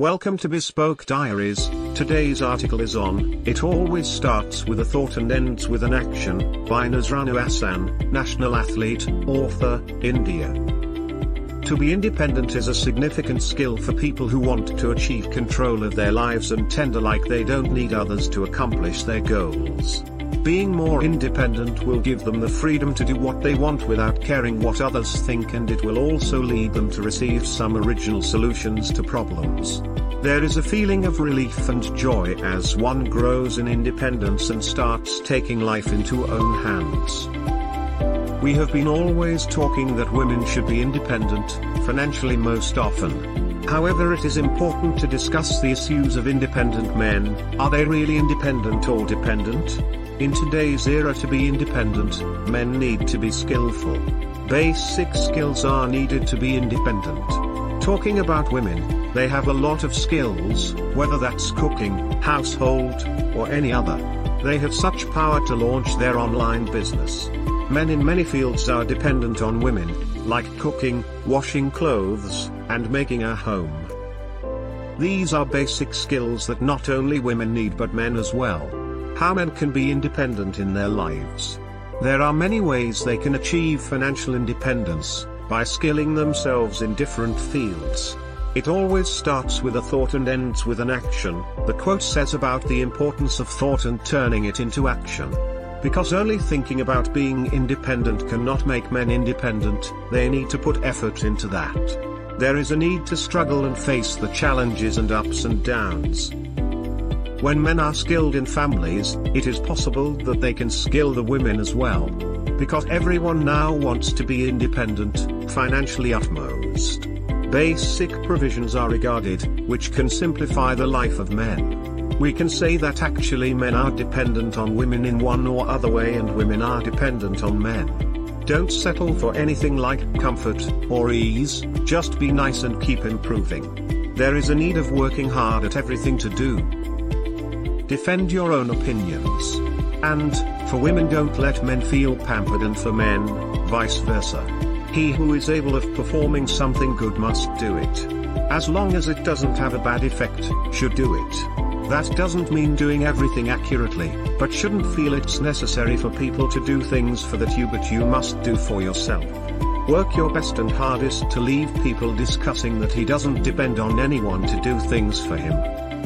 Welcome to Bespoke Diaries. Today's article is on It Always Starts with a Thought and Ends with an Action by Nazrana Asan, national athlete, author, India. To be independent is a significant skill for people who want to achieve control of their lives and tender like they don't need others to accomplish their goals. Being more independent will give them the freedom to do what they want without caring what others think and it will also lead them to receive some original solutions to problems. There is a feeling of relief and joy as one grows in independence and starts taking life into own hands. We have been always talking that women should be independent, financially most often. However it is important to discuss the issues of independent men, are they really independent or dependent? In today's era to be independent, men need to be skillful. Basic skills are needed to be independent. Talking about women, they have a lot of skills, whether that's cooking, household, or any other. They have such power to launch their online business. Men in many fields are dependent on women, like cooking, washing clothes, and making a home. These are basic skills that not only women need but men as well. How men can be independent in their lives. There are many ways they can achieve financial independence, by skilling themselves in different fields. It always starts with a thought and ends with an action, the quote says about the importance of thought and turning it into action. Because only thinking about being independent cannot make men independent, they need to put effort into that. There is a need to struggle and face the challenges and ups and downs. When men are skilled in families, it is possible that they can skill the women as well. Because everyone now wants to be independent, financially utmost. Basic provisions are regarded, which can simplify the life of men. We can say that actually men are dependent on women in one or other way and women are dependent on men. Don't settle for anything like comfort or ease, just be nice and keep improving. There is a need of working hard at everything to do. Defend your own opinions. And, for women don't let men feel pampered and for men, vice versa. He who is able of performing something good must do it. As long as it doesn't have a bad effect, should do it. That doesn't mean doing everything accurately, but shouldn't feel it's necessary for people to do things for that you but you must do for yourself. Work your best and hardest to leave people discussing that he doesn't depend on anyone to do things for him.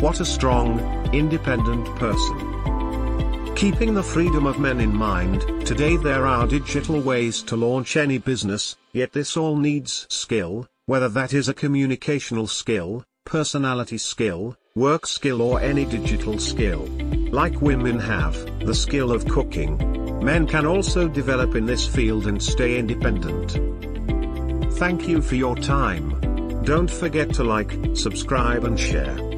What a strong, independent person. Keeping the freedom of men in mind, today there are digital ways to launch any business, yet this all needs skill, whether that is a communicational skill, personality skill, work skill or any digital skill. Like women have, the skill of cooking. Men can also develop in this field and stay independent. Thank you for your time. Don't forget to like, subscribe and share.